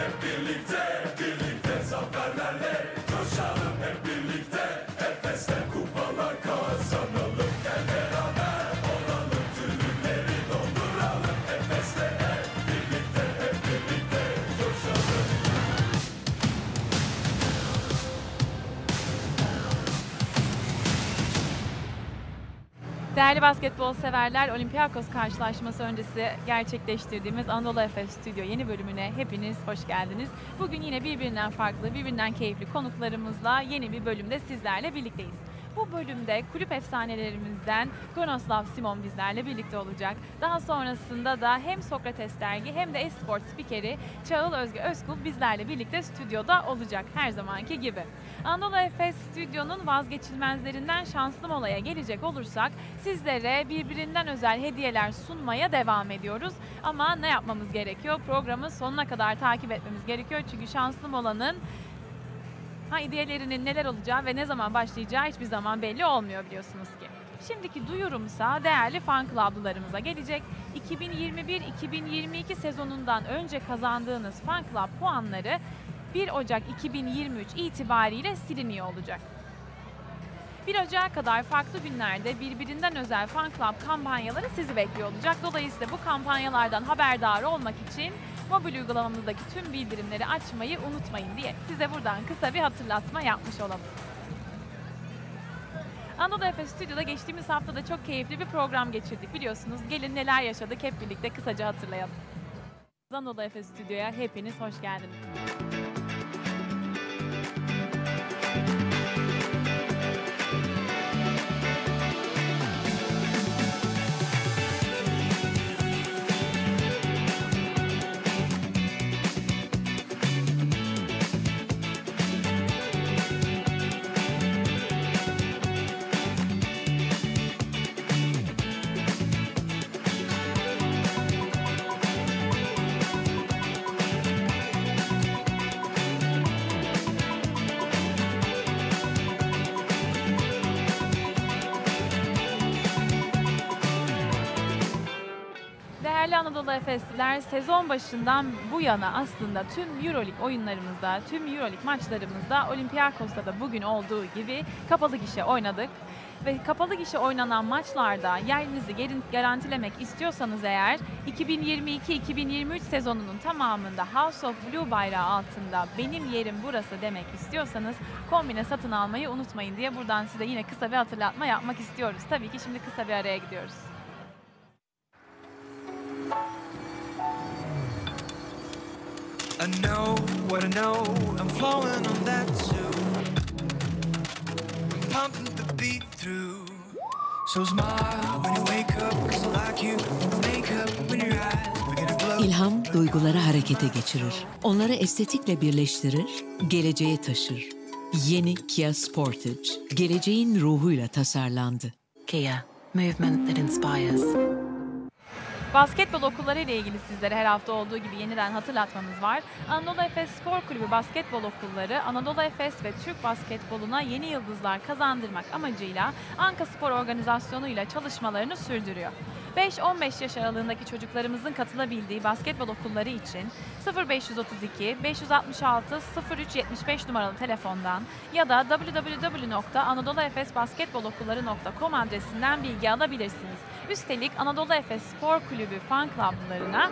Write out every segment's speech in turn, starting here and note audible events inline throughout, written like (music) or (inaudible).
hep birlikte Değerli basketbol severler, Olympiakos karşılaşması öncesi gerçekleştirdiğimiz Anadolu Efes Stüdyo yeni bölümüne hepiniz hoş geldiniz. Bugün yine birbirinden farklı, birbirinden keyifli konuklarımızla yeni bir bölümde sizlerle birlikteyiz. Bu bölümde kulüp efsanelerimizden Kronoslav Simon bizlerle birlikte olacak. Daha sonrasında da hem Sokrates Dergi hem de Esport spikeri Çağıl Özge Özkul bizlerle birlikte stüdyoda olacak her zamanki gibi. Anadolu Efes stüdyonun vazgeçilmezlerinden şanslı molaya gelecek olursak sizlere birbirinden özel hediyeler sunmaya devam ediyoruz. Ama ne yapmamız gerekiyor? Programı sonuna kadar takip etmemiz gerekiyor. Çünkü şanslı molanın ha, hediyelerinin neler olacağı ve ne zaman başlayacağı hiçbir zaman belli olmuyor biliyorsunuz ki. Şimdiki duyurumsa değerli fan club'larımıza gelecek. 2021-2022 sezonundan önce kazandığınız fan club puanları 1 Ocak 2023 itibariyle siliniyor olacak. 1 Ocak'a kadar farklı günlerde birbirinden özel fan club kampanyaları sizi bekliyor olacak. Dolayısıyla bu kampanyalardan haberdar olmak için mobil uygulamamızdaki tüm bildirimleri açmayı unutmayın diye size buradan kısa bir hatırlatma yapmış olalım. Anadolu Efes Stüdyo'da geçtiğimiz hafta da çok keyifli bir program geçirdik biliyorsunuz. Gelin neler yaşadık hep birlikte kısaca hatırlayalım. Anadolu Efes Stüdyo'ya hepiniz hoş geldiniz. Efesliler sezon başından bu yana aslında tüm Euroleague oyunlarımızda, tüm Euroleague maçlarımızda Olympiakos'ta da bugün olduğu gibi kapalı gişe oynadık. Ve kapalı gişe oynanan maçlarda yerinizi garantilemek istiyorsanız eğer 2022-2023 sezonunun tamamında House of Blue bayrağı altında benim yerim burası demek istiyorsanız kombine satın almayı unutmayın diye buradan size yine kısa bir hatırlatma yapmak istiyoruz. Tabii ki şimdi kısa bir araya gidiyoruz. I know what I know. I'm flowing on that too. I'm pumping the beat through. So smile when you wake up, cause I like you. Makeup when your eyes begin to glow. İlham duyguları harekete geçirir. Onları estetikle birleştirir, geleceğe taşır. Yeni Kia Sportage, geleceğin ruhuyla tasarlandı. Kia, movement that inspires. Basketbol okulları ile ilgili sizlere her hafta olduğu gibi yeniden hatırlatmamız var. Anadolu Efes Spor Kulübü Basketbol Okulları, Anadolu Efes ve Türk basketboluna yeni yıldızlar kazandırmak amacıyla Anka Spor Organizasyonu ile çalışmalarını sürdürüyor. 5-15 yaş aralığındaki çocuklarımızın katılabildiği basketbol okulları için 0532 566 0375 numaralı telefondan ya da www.anadoluefesbasketbolokulları.com adresinden bilgi alabilirsiniz. Üstelik Anadolu Efes Spor Kulübü fan club'larına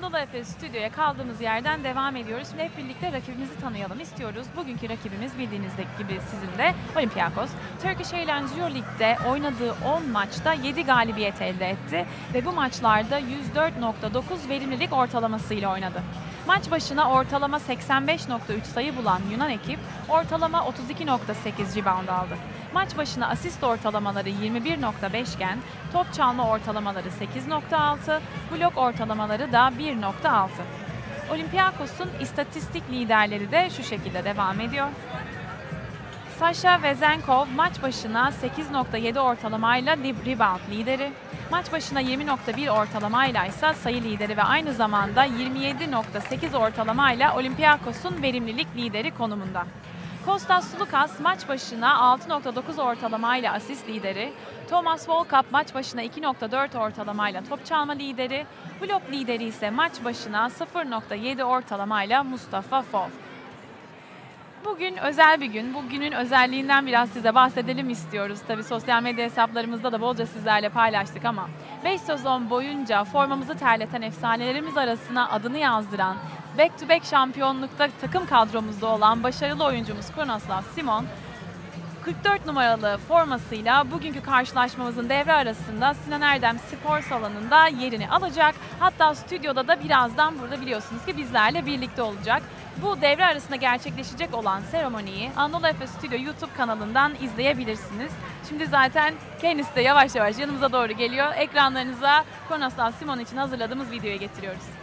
Anadolu Efes stüdyoya kaldığımız yerden devam ediyoruz. Şimdi hep birlikte rakibimizi tanıyalım istiyoruz. Bugünkü rakibimiz bildiğiniz gibi sizin de Olympiakos. Turkish Airlines Euroleague'de oynadığı 10 maçta 7 galibiyet elde etti ve bu maçlarda 104.9 verimlilik ortalamasıyla oynadı. Maç başına ortalama 85.3 sayı bulan Yunan ekip ortalama 32.8 rebound aldı. Maç başına asist ortalamaları 21.5 iken top çalma ortalamaları 8.6, blok ortalamaları da 1.6. Olympiakos'un istatistik liderleri de şu şekilde devam ediyor. Sasha Vezenkov maç başına 8.7 ortalamayla rebound lideri. Maç başına 20.1 ortalamayla ise sayı lideri ve aynı zamanda 27.8 ortalamayla Olympiakos'un verimlilik lideri konumunda. Kostas Sulukas maç başına 6.9 ortalamayla asist lideri, Thomas Volkap maç başına 2.4 ortalamayla top çalma lideri, blok lideri ise maç başına 0.7 ortalamayla Mustafa Fol. Bugün özel bir gün. Bugünün özelliğinden biraz size bahsedelim istiyoruz. Tabii sosyal medya hesaplarımızda da bolca sizlerle paylaştık ama 5 sezon boyunca formamızı terleten efsanelerimiz arasına adını yazdıran, back to back şampiyonlukta takım kadromuzda olan başarılı oyuncumuz Kronoslav Simon 44 numaralı formasıyla bugünkü karşılaşmamızın devre arasında Sinan Erdem Spor Salonu'nda yerini alacak. Hatta stüdyoda da birazdan burada biliyorsunuz ki bizlerle birlikte olacak. Bu devre arasında gerçekleşecek olan seremoniyi Anadolu Efes Stüdyo YouTube kanalından izleyebilirsiniz. Şimdi zaten kendisi de yavaş yavaş yanımıza doğru geliyor. Ekranlarınıza Kronoslav Simon için hazırladığımız videoyu getiriyoruz.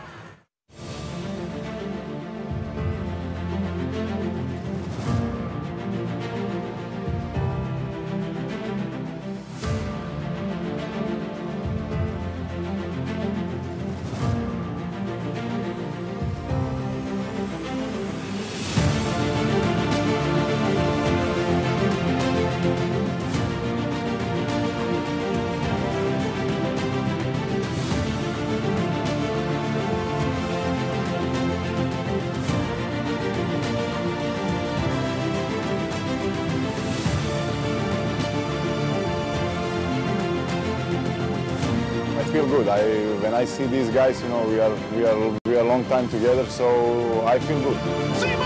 I see these guys, you know, we are we are we are long time together, so I feel good. Simon!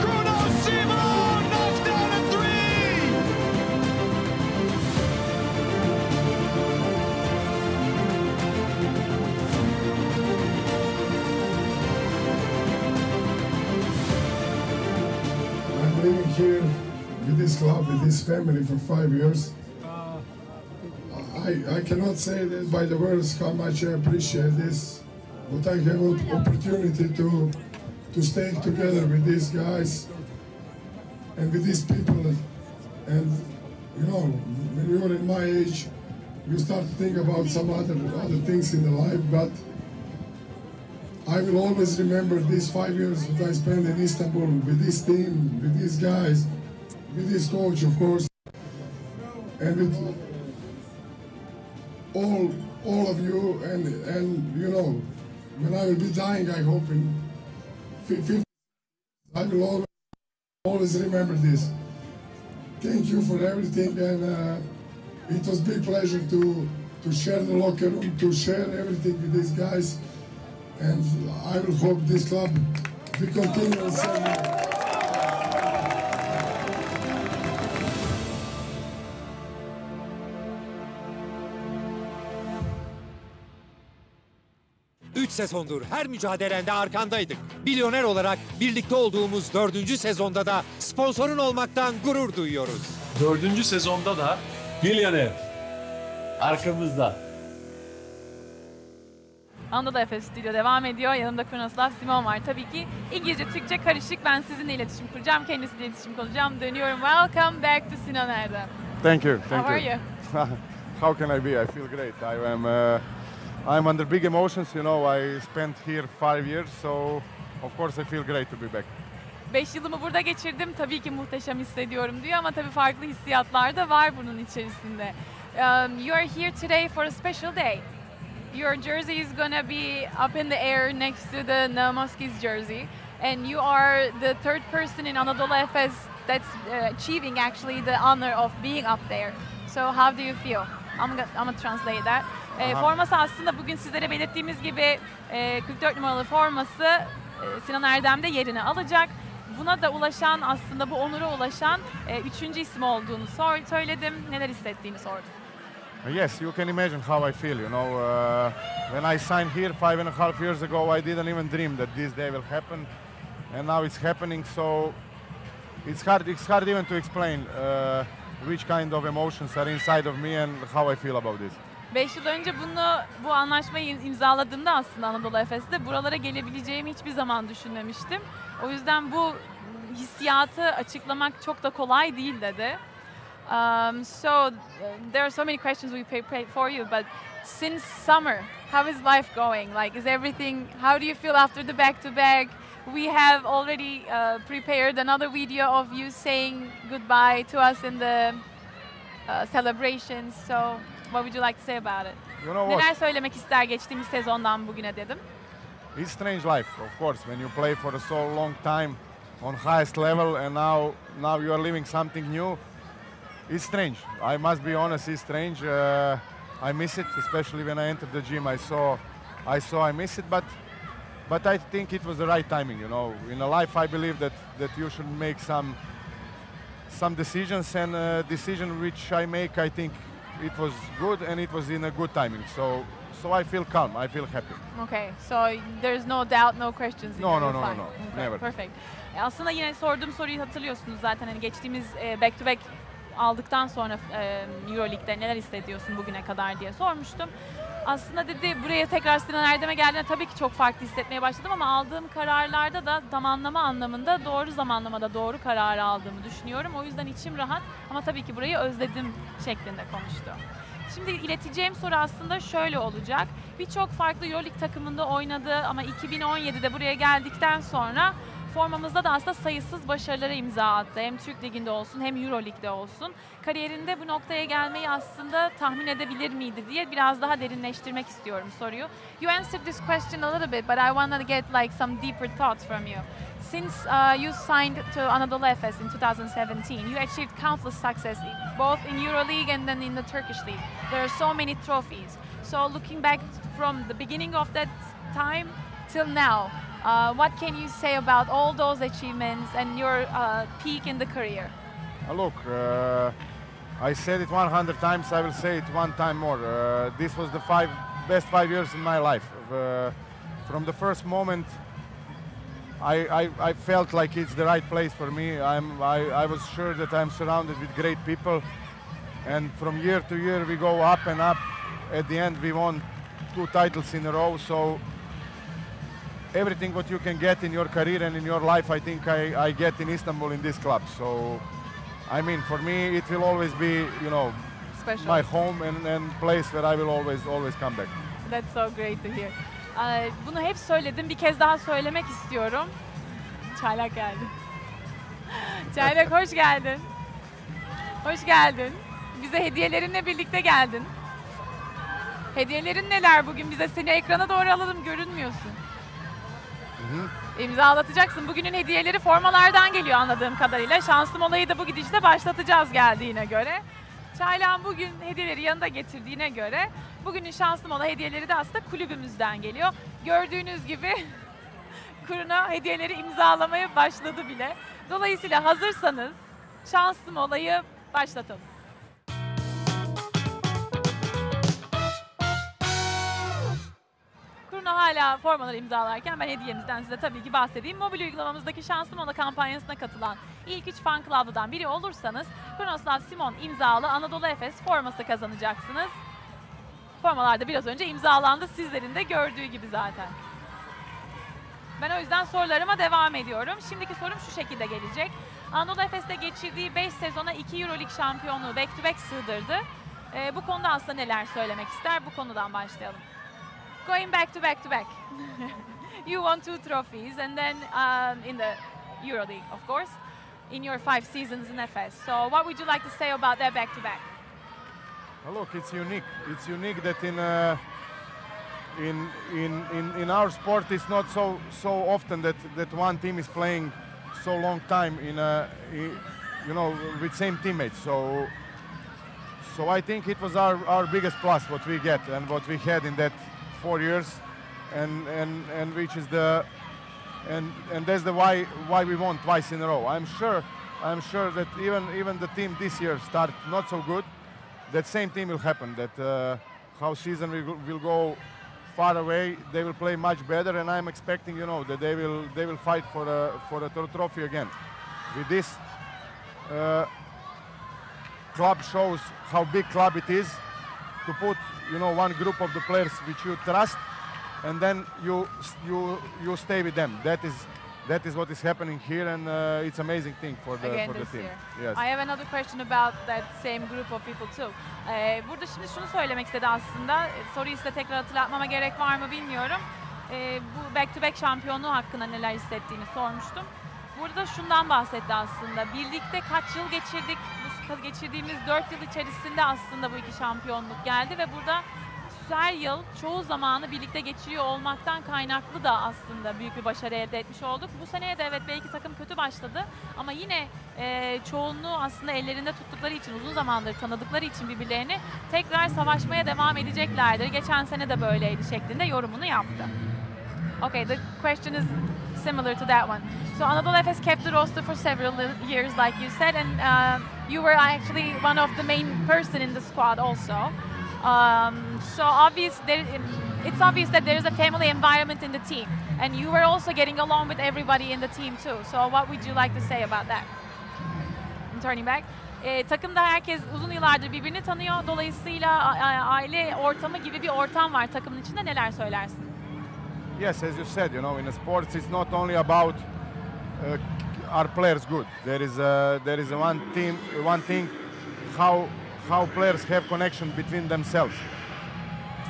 Kronos Simon knocks down a three! I'm living here with this club, with this family for five years. I, I cannot say that by the words how much I appreciate this, but I have an opportunity to to stay together with these guys and with these people. And you know, when you're in my age, you start to think about some other other things in the life, but I will always remember these five years that I spent in Istanbul with this team, with these guys, with this coach, of course, and with all all of you. And and you know, when I will be dying, I hope in fif- 50, I will always always remember this. Thank you for everything, and uh, it was big pleasure to to share the locker room, to share everything with these guys and I will hope this club will continue the same sezondur her mücadelende arkandaydık. Milyoner olarak birlikte olduğumuz dördüncü sezonda da sponsorun olmaktan gurur duyuyoruz. Dördüncü sezonda da milyoner arkamızda. Anadolu Efes Stüdyo devam ediyor. Yanımda Kronoslav Simon var. Tabii ki İngilizce, Türkçe karışık. Ben sizinle iletişim kuracağım. Kendisiyle iletişim kuracağım. Dönüyorum. Welcome back to Sinan Erdem. Thank you. How Thank are you. you? (laughs) How can I be? I feel great. I am. Uh, I'm under big emotions. You know, I spent here five years, so of course I feel great to be back. 5 yılımı burada geçirdim. Tabii ki muhteşem hissediyorum diyor ama tabii farklı hissiyatlar da var bunun içerisinde. Um, you are here today for a special day. Your jersey is gonna be up in the air next to the Namoskis jersey, and you are the third person in Anadolu Efes that's uh, achieving actually the honor of being up there. So how do you feel? I'm gonna, I'm gonna translate that. E, forması aslında bugün sizlere belirttiğimiz gibi e, 44 numaralı forması e, Sinan Erdem de yerini alacak. Buna da ulaşan aslında bu onura ulaşan e, üçüncü isim olduğunu sor- söyledim. Neler hissettiğini sordum. Yes, you can imagine how I feel. You know, uh, when I signed here five and a half years ago, I didn't even dream that this day will happen, and now it's happening. So it's hard. It's hard even to explain uh, which kind of emotions are inside of me and how I feel about this. 5 yıl önce bunu bu anlaşmayı imzaladığımda aslında Anadolu Efes'te buralara gelebileceğimi hiçbir zaman düşünmemiştim. O yüzden bu hissiyatı açıklamak çok da kolay değil dedi. Um, so uh, there are so many questions we prepared for you, but since summer, how is life going? Like, is everything? How do you feel after the back-to-back? We have already uh, prepared another video of you saying goodbye to us in the uh, celebrations. So, what would you like to say about it? You know what? Neler söylemek ister geçtiğimiz sezondan bugüne dedim. It's strange life, of course, when you play for a so long time on highest level, and now now you are living something new. It's strange. I must be honest. It's strange. Uh, I miss it, especially when I entered the gym. I saw, I saw, I miss it, but but I think it was the right timing. You know, in a life, I believe that that you should make some some decisions, and uh, decision which I make, I think it was good, and it was in a good timing. So so I feel calm. I feel happy. Okay, so there's no doubt, no questions. No, no, no, no, no, never. Perfect. E, Aslında yine sorduğum soruyu hatırlıyorsunuz zaten. Hani geçtiğimiz e, back to back aldıktan sonra e, Euroleague'de neler hissediyorsun bugüne kadar diye sormuştum. Aslında dedi buraya tekrar Sinan Erdem'e geldiğinde tabii ki çok farklı hissetmeye başladım ama aldığım kararlarda da zamanlama anlamında doğru zamanlamada doğru kararı aldığımı düşünüyorum. O yüzden içim rahat ama tabii ki burayı özledim şeklinde konuştu. Şimdi ileteceğim soru aslında şöyle olacak. Birçok farklı Euroleague takımında oynadı ama 2017'de buraya geldikten sonra formamızda da aslında sayısız başarılara imza attı. Hem Türk Ligi'nde olsun hem Euroleague'de olsun. Kariyerinde bu noktaya gelmeyi aslında tahmin edebilir miydi diye biraz daha derinleştirmek istiyorum soruyu. You answered this question a little bit but I want to get like some deeper thoughts from you. Since uh, you signed to Anadolu Efes in 2017, you achieved countless success both in EuroLeague and then in the Turkish league. There are so many trophies. So looking back from the beginning of that time till now, uh, what can you say about all those achievements and your uh, peak in the career? Uh, look, uh, I said it 100 times. I will say it one time more. This was the five best five years in my life. From the first moment, I, I, I felt like it's the right place for me. I'm, I, I was sure that I'm surrounded with great people, and from year to year we go up and up. At the end, we won two titles in a row. So everything what you can get in your career and in your life, I think I, I get in Istanbul in this club. So, I mean, for me, it will always be, you know, Special. my home and, and place where I will always, always come back. That's so great to hear. Ee, bunu hep söyledim. Bir kez daha söylemek istiyorum. Çaylak geldi. (laughs) Çaylak hoş geldin. Hoş geldin. Bize hediyelerinle birlikte geldin. Hediyelerin neler bugün? Bize seni ekrana doğru alalım. Görünmüyorsun. İmzalatacaksın. Bugünün hediyeleri formalardan geliyor anladığım kadarıyla. Şanslı olayı da bu gidişte başlatacağız geldiğine göre. Çaylak'ın bugün hediyeleri yanında getirdiğine göre bugünün şanslı mola hediyeleri de aslında kulübümüzden geliyor. Gördüğünüz gibi (laughs) kuruna hediyeleri imzalamaya başladı bile. Dolayısıyla hazırsanız şanslı molayı başlatalım. Kuruna hala formaları imzalarken ben hediyemizden size tabii ki bahsedeyim. Mobil uygulamamızdaki Şanslı Mola kampanyasına katılan ilk 3 fan club'dan biri olursanız Kronoslav Simon imzalı Anadolu Efes forması kazanacaksınız. Formalar da biraz önce imzalandı sizlerin de gördüğü gibi zaten. Ben o yüzden sorularıma devam ediyorum. Şimdiki sorum şu şekilde gelecek. Anadolu Efes'te geçirdiği 5 sezona 2 Euroleague şampiyonluğu back to back sığdırdı. Ee, bu konuda aslında neler söylemek ister? Bu konudan başlayalım. Going back to back to back. (laughs) you won two trophies and then um, in the EuroLeague, of course, in your five seasons in FS. So what would you like to say about that back to back? Well, look, it's unique. It's unique that in uh, in, in in in our sport, it's not so so often that that one team is playing so long time in a i- you know with same teammates. So so I think it was our, our biggest plus what we get and what we had in that four years, and and and which is the and and that's the why why we won twice in a row. I'm sure I'm sure that even even the team this year start not so good. That same thing will happen. That uh, how season will, will go far away. They will play much better, and I'm expecting you know that they will they will fight for a for a tro- trophy again. With this. Uh, club shows how big club it is to put you know one group of the players which you trust and then you you you stay with them that is that is what is happening here and uh, it's amazing thing for the Again for the team year. yes I have another question about that same group of people too. Ee, burada şimdi şunu söylemek istedi aslında. Soruyu size tekrar hatırlatmama gerek var mı bilmiyorum. Ee, bu back to back şampiyonluğu hakkında neler hissettiğini sormuştum. Burada şundan bahsetti aslında. Birlikte kaç yıl geçirdik? Bu geçirdiğimiz 4 yıl içerisinde aslında bu iki şampiyonluk geldi ve burada her yıl çoğu zamanı birlikte geçiriyor olmaktan kaynaklı da aslında büyük bir başarı elde etmiş olduk. Bu seneye de evet belki takım kötü başladı ama yine e, çoğunluğu aslında ellerinde tuttukları için uzun zamandır tanıdıkları için birbirlerini tekrar savaşmaya devam edeceklerdir. Geçen sene de böyleydi şeklinde yorumunu yaptı. Okay, the question is similar to that one. So Anadolu Efes kept the roster for several years, like you said, and uh, you were actually one of the main person in the squad also. Um, so obvious, there, it's obvious that there is a family environment in the team, and you were also getting along with everybody in the team too. So what would you like to say about that? I'm turning back. Ee, takımda herkes uzun yıllardır birbirini tanıyor. Dolayısıyla aile ortamı gibi bir ortam var takımın içinde. Neler söylersin? yes as you said you know in sports it's not only about uh, are players good. There is a, there is one team one thing how how players have connection between themselves.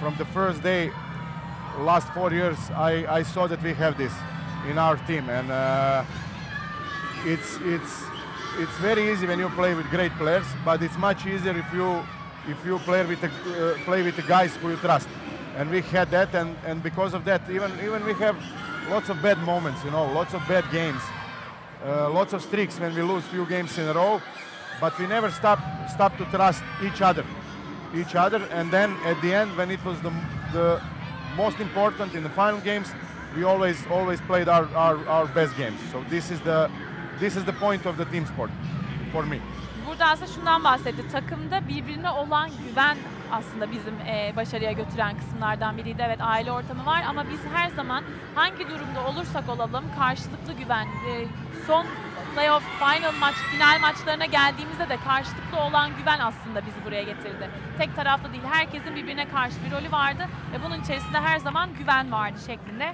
From the first day last four years I, I saw that we have this in our team. And uh, it's it's it's very easy when you play with great players but it's much easier if you if you play with the, uh, play with the guys who you trust. And we had that and, and because of that even even we have lots of bad moments you know lots of bad games uh, lots of streaks when we lose few games in a row but we never stop stop to trust each other. Each other and then at the end when it was the, the most important in the final games we always always played our, our, our best games. So this is the this is the point of the team sport for me. Burada aslında şundan bahsetti. Takımda birbirine olan güven aslında bizim e, başarıya götüren kısımlardan biriydi. Evet aile ortamı var ama biz her zaman hangi durumda olursak olalım karşılıklı güven. e, son playoff, final maç, final maçlarına geldiğimizde de karşılıklı olan güven aslında bizi buraya getirdi. Tek taraflı değil, herkesin birbirine karşı bir rolü vardı ve bunun içerisinde her zaman güven vardı şeklinde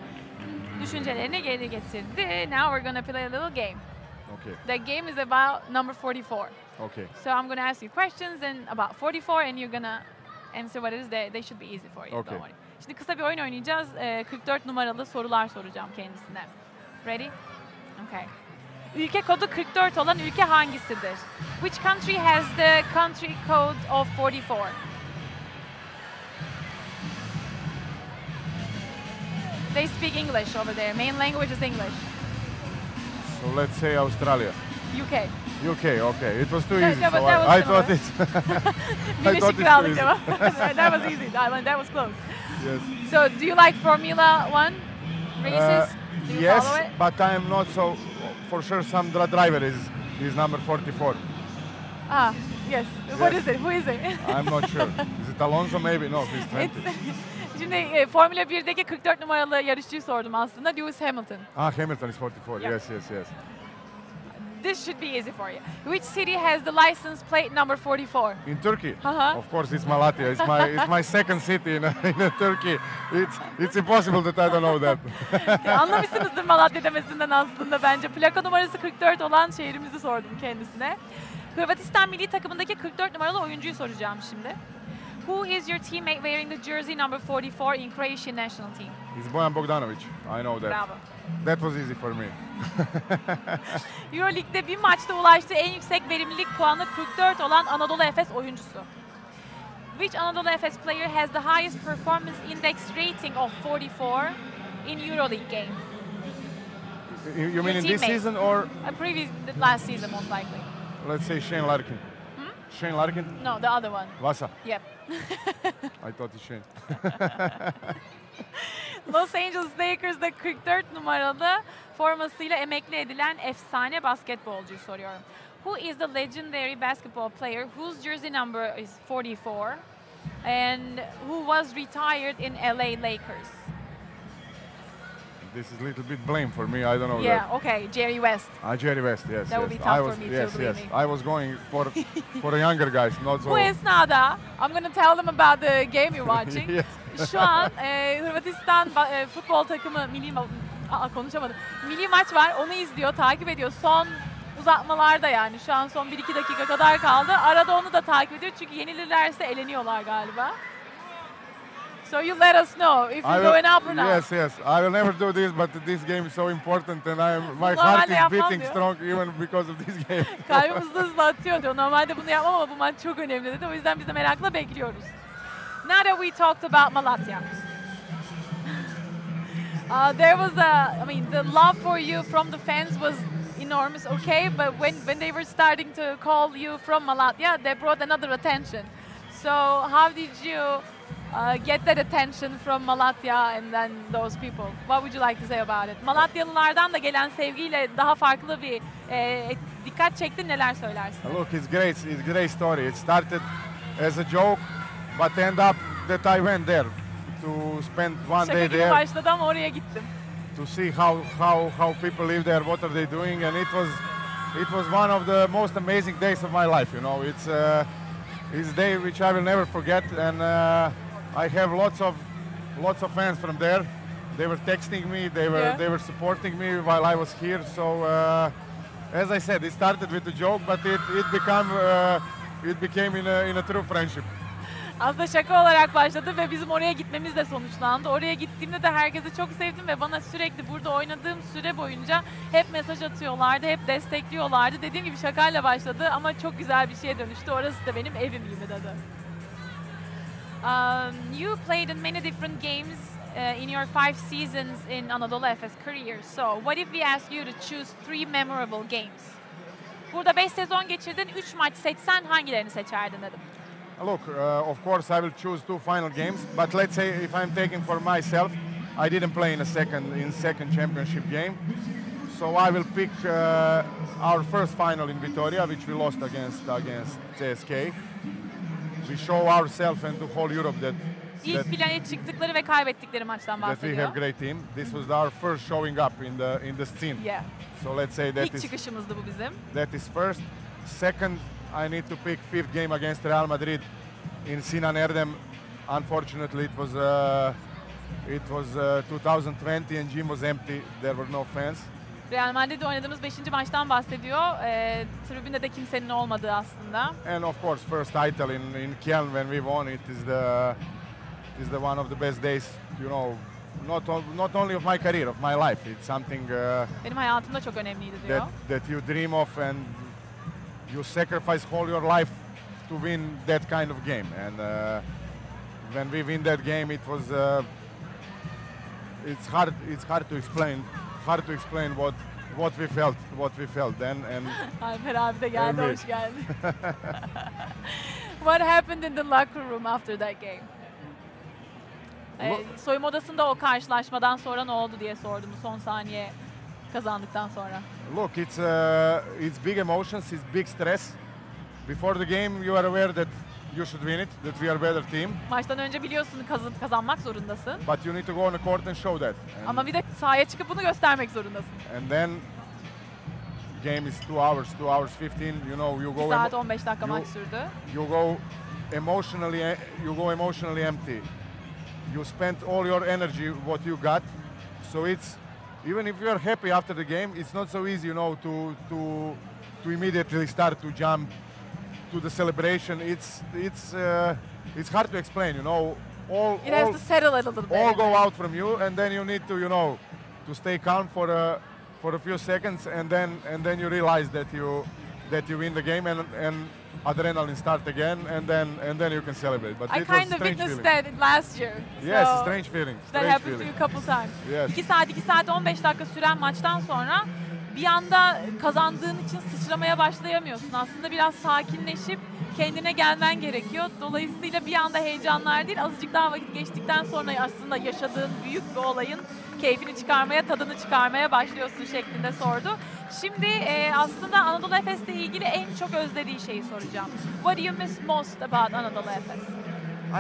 düşüncelerini geri getirdi. Now we're gonna play a little game. okay The game is about number 44. okay So I'm going to ask you questions and about 44 and you're going to answer what it is. They, they should be easy for you. Okay. Don't worry. Şimdi kısa bir oyun oynayacağız. Ee, 44 numaralı sorular soracağım kendisine. Ready? Okay. Ülke kodu 44 olan ülke hangisidir? Which country has the country code of 44? They speak English over there. Main language is English. so let's say australia UK. uk okay it was too easy so that I, (laughs) (laughs) I thought it I thought easy. (laughs) that was easy. That, that was close. yes So, do you like Formula One races? Uh, yes, it? but I am not so for sure. Some driver is is number 44. Ah, yes. What Yes. is it? Who is it? I'm not sure. is it Alonso? Maybe no. He's 20. It's- Şimdi e, Formula 1'deki 44 numaralı yarışçıyı sordum aslında. Lewis Hamilton. ah, Hamilton is 44. Yeah. Yes, yes, yes. This should be easy for you. Which city has the license plate number 44? In Turkey, Uh-huh. of course, it's Malatya. It's my it's my second city in, (laughs) in Turkey. It's it's impossible that I don't know that. (laughs) Anlamışsınızdır Malatya demesinden aslında bence. Plaka numarası 44 olan şehrimizi sordum kendisine. Hırvatistan milli takımındaki 44 numaralı oyuncuyu soracağım şimdi. Who is your teammate wearing the jersey number 44 in Croatian national team? it's Bojan Bogdanovic. I know that. Bravo. That was easy for me. (laughs) Euroleague'de bir maçta ulaştığı en yüksek verimlilik puanı 44 olan Anadolu Efes oyuncusu. Which Anadolu Efes player has the highest performance index rating of 44 in Euroleague game? You, you mean in this season or A previous, the last season most likely. let's say Shane Larkin? Hmm? Shane Larkin, No, the other one. Vasa. Yep. (laughs) I thought it's Shane. (laughs) (laughs) Los Angeles Lakers'da 44 numaralı formasıyla emekli edilen efsane basketbolcuyu soruyorum. Who is the legendary basketball player whose jersey number is 44 and who was retired in LA Lakers? This is a little bit blame for me. I don't know Yeah, that. okay, Jerry West. Ah, Jerry West, yes. That would be tough I for was, me too, yes, believe yes. me. I was going for (laughs) for the younger guys, not so. Bu esnada, I'm going to tell them about the game you're (laughs) watching. Yes. Şu an e, Hırvatistan e, futbol takımı milli Aa, konuşamadım. Milli maç var. Onu izliyor, takip ediyor. Son uzatmalarda yani. Şu an son 1-2 dakika kadar kaldı. Arada onu da takip ediyor. Çünkü yenilirlerse eleniyorlar galiba. So you let us know if you're will- going up or not. Yes, yes. I will never do this, but this game is so important, and I am, my heart is beating diyor. strong even because of this game. Kalbim (laughs) hızlı hızlı atıyor diyor. Normalde bunu yapmam ama bu maç çok önemli dedi. O yüzden biz de merakla bekliyoruz. Now that we talked about Malatya. (laughs) Uh, there was a, I mean, the love for you from the fans was enormous, okay? But when, when they were starting to call you from Malatya, they brought another attention. So how did you uh, get that attention from Malatya and then those people? What would you like to say about it? Malatyalılardan da gelen sevgiyle daha farklı bir e, dikkat çekti. Neler söylersin? Look, it's great. It's a great story. It started as a joke, but end up that I went there to spend one Şaka day gibi there başladı ama oraya gittim. to see how, how, how people live there, what are they doing, and it was it was one of the most amazing days of my life. You know, it's uh, it's a day which I will never forget, and uh, I have lots of lots of fans from there. They were texting me, they were Yeah. they were supporting me while I was here. So uh, as I said, it started with a joke, but it it become uh, it became in a in a true friendship. Aslında şaka olarak başladı ve bizim oraya gitmemiz de sonuçlandı. Oraya gittiğimde de herkesi çok sevdim ve bana sürekli burada oynadığım süre boyunca hep mesaj atıyorlardı, hep destekliyorlardı. Dediğim gibi şakayla başladı ama çok güzel bir şeye dönüştü. Orası da benim evim gibi dedi. Um, you played in many different games uh, in your five seasons in Anadolu Efes career. So, what if we ask you to choose three memorable games? Burada 5 sezon geçirdin, 3 maç seçsen hangilerini seçerdin dedim. Look, uh, of course, I will choose two final games. But let's say if I'm taking for myself, I didn't play in a second in second championship game, so I will pick uh, our first final in Vitoria, which we lost against against CSK. We show ourselves and to whole Europe that İlk that, finale çıktıkları ve kaybettikleri maçtan that we have great team. This was our first showing up in the in the scene. Yeah. So let's say that İlk is çıkışımızdı bu bizim. That is first. Second, I need to pick fifth game against Real Madrid in Sinan Erdem. Unfortunately, it was uh, it was uh, 2020 and gym was empty. There were no fans. Real Madrid'de oynadığımız 5. maçtan bahsediyor. Ee, tribünde de kimsenin olmadığı aslında. And of course, first title in, in Kiel when we won it is the is the one of the best days. You know, not not only of my career, of my life. It's something uh, Benim hayatımda çok önemliydi diyor. that that you dream of and you sacrifice all your life to win that kind of game. And uh, when we win that game, it was uh, it's hard it's hard to explain hard to explain what what we felt what we felt then and Alper abi de geldi, hoş geldin. What happened in the locker room after that game? Ee, Lo- soyunma odasında o karşılaşmadan sonra ne oldu diye sordum son saniye kazandıktan sonra. look it's uh, it's big emotions it's big stress before the game you are aware that you should win it that we are better team Maçtan önce biliyorsun kazan kazanmak zorundasın. but you need to go on the court and show that and, Ama bir de sahaya çıkıp bunu göstermek zorundasın. and then game is two hours two hours 15 you know you 1 go saat emo- 15 dakika you- maç sürdü. you go emotionally e- you go emotionally empty you spend all your energy what you got so it's even if you are happy after the game it's not so easy you know to to to immediately start to jump to the celebration it's it's uh, it's hard to explain you know all It all, has to settle a little bit. all go out from you and then you need to you know to stay calm for a for a few seconds and then and then you realize that you that you win the game and and adrenaline start again and then and then you can celebrate but I it was a kind of witnessed feeling that last year. yes So strange feeling That strange happened to feeling you a couple times. Yes. 2 saat, 2 saat 15 dakika süren maçtan sonra bir anda kazandığın için sıçramaya başlayamıyorsun. Aslında biraz sakinleşip kendine gelmen gerekiyor. Dolayısıyla bir anda heyecanlar değil, azıcık daha vakit geçtikten sonra aslında yaşadığın büyük bir olayın keyfini çıkarmaya, tadını çıkarmaya başlıyorsun şeklinde sordu. Şimdi e, aslında Anadolu Efes'le ilgili en çok özlediği şeyi soracağım. What do you miss most about Anadolu Efes?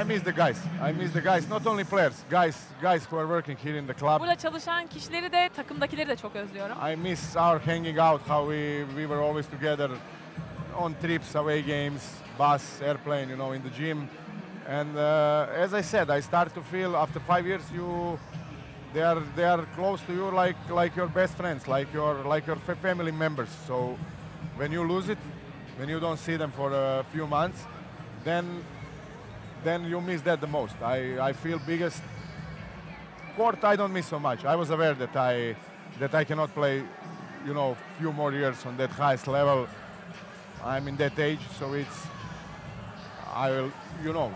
I miss the guys. I miss the guys, not only players, guys, guys who are working here in the club. Burada çalışan kişileri de takımdakileri de çok özlüyorum. I miss our hanging out, how we, we were always together on trips, away games, bus, airplane, you know, in the gym. And uh, as I said, I start to feel after five years, you they are they are close to you like like your best friends, like your like your family members. So when you lose it, when you don't see them for a few months, then then you miss that the most. I, I feel biggest court I don't miss so much. I was aware that I that I cannot play, you know, few more years on that highest level. I'm in that age, so it's I will, you know,